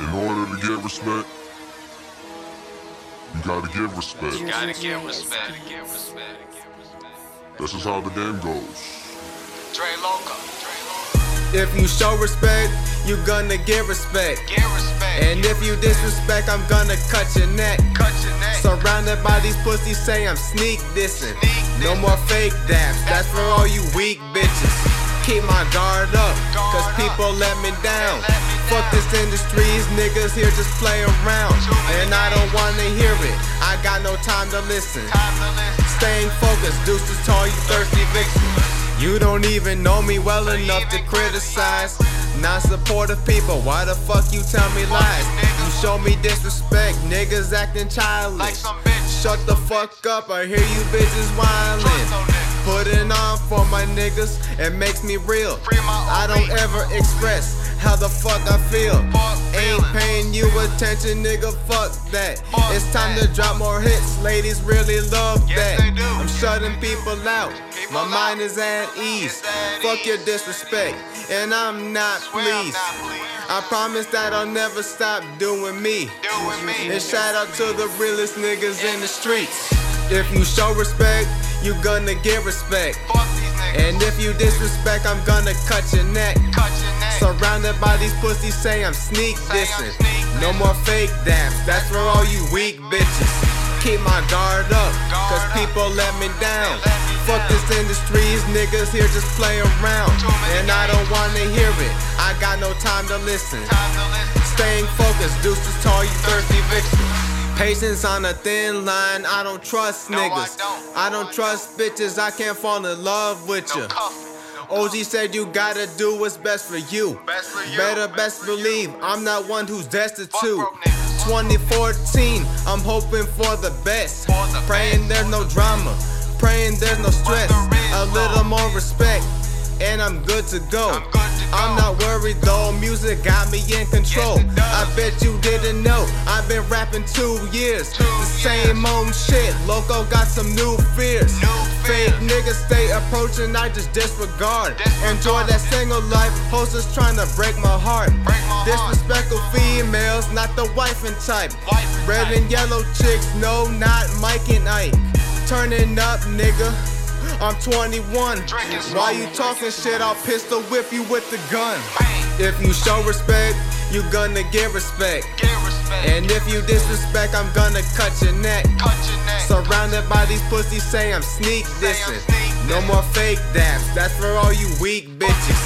In order to get respect, you gotta give respect. You gotta give respect. That's just how the game goes. Dre Loco. If you show respect, you gonna get respect. Get respect. And if you disrespect, I'm gonna cut your neck. cut your neck. Surrounded by these pussies, say I'm sneak dissing. Sneak No more fake daps, that's for all you weak bitches. Keep my guard up, cause people let me down. They let me Fuck this industry, these niggas here just play around. And I don't wanna hear it, I got no time to listen. Staying focused, deuces tall, you thirsty victims. You don't even know me well enough to criticize. Non supportive people, why the fuck you tell me lies? You show me disrespect, niggas acting childish. Like some bitch. Shut the fuck up, I hear you bitches whining. Putting on for my niggas, it makes me real. I don't ever express how the fuck I feel. Ain't paying you attention, nigga, fuck that. It's time to drop more hits, ladies really love that. I'm shutting people out, my mind is at ease. Fuck your disrespect, and I'm not pleased. I promise that I'll never stop doing me. Doing me. And shout out to the realest niggas in the streets. If you show respect, you gonna get respect. Fuck these niggas. And if you disrespect, I'm gonna cut your neck. Surrounded by these pussies, say I'm sneak dissing. No more fake daps, that's for all you weak bitches. Keep my guard up, cause people let me down. They let me Fuck this industry, these niggas here just play around. And I don't wanna hear it, I got no time to listen. Staying focused, deuces to all you thirsty victims. Patience on a thin line, I don't trust No, I niggas. don't. I don't trust bitches, I can't fall in love with No you. OG said you gotta do what's best for you. Best for you. Better Best best for you. believe I'm not one who's destitute. Fuck 2014, I'm hoping for the best. For the Praying best. there's no drama. Praying there's no stress. A little more respect. And I'm good to go. I'm to go. I'm not worried though, music got me in control. Yes. I bet you didn't know. I've been rapping two years. Two the same old shit. Loco got some new fears. New Fake fears. niggas stay approaching, I just disregard. Enjoy that single life. Hostess trying to break my heart. Disrespectful females, not the wife and type. Red and yellow chicks, no, not Mike and Ike. Turning up, nigga. I'm 21. Drinking While you talking shit, I'll pistol whip you with the gun. If you show respect, you gonna get respect. Get respect. And if you disrespect, I'm gonna cut your neck. Cut your neck. Surrounded by these pussies, say I'm sneak dissing. No more fake daps, that's for all you weak bitches.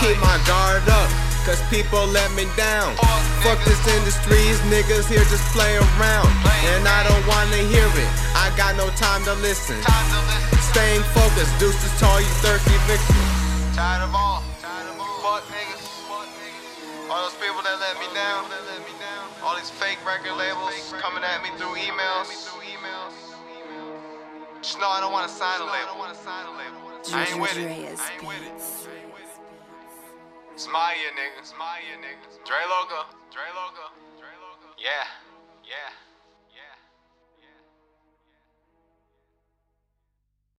Keep my guard up, cause people let me down. Fuck this industry, these niggas here just play around. And I don't wanna hear it, I got no time to listen. Staying focused, deuces to all you thirsty victims. Tired of all. Tired of all. Fuck niggas. All those people that let me down. That let me down. All these fake record labels coming at me through emails. Just know I don't want to sign a label. I ain't with it. I ain't with it. It's my year, nigga. It's my year, nigga. Dre Loco. Dre Loco. Dre Loco. Yeah. Yeah.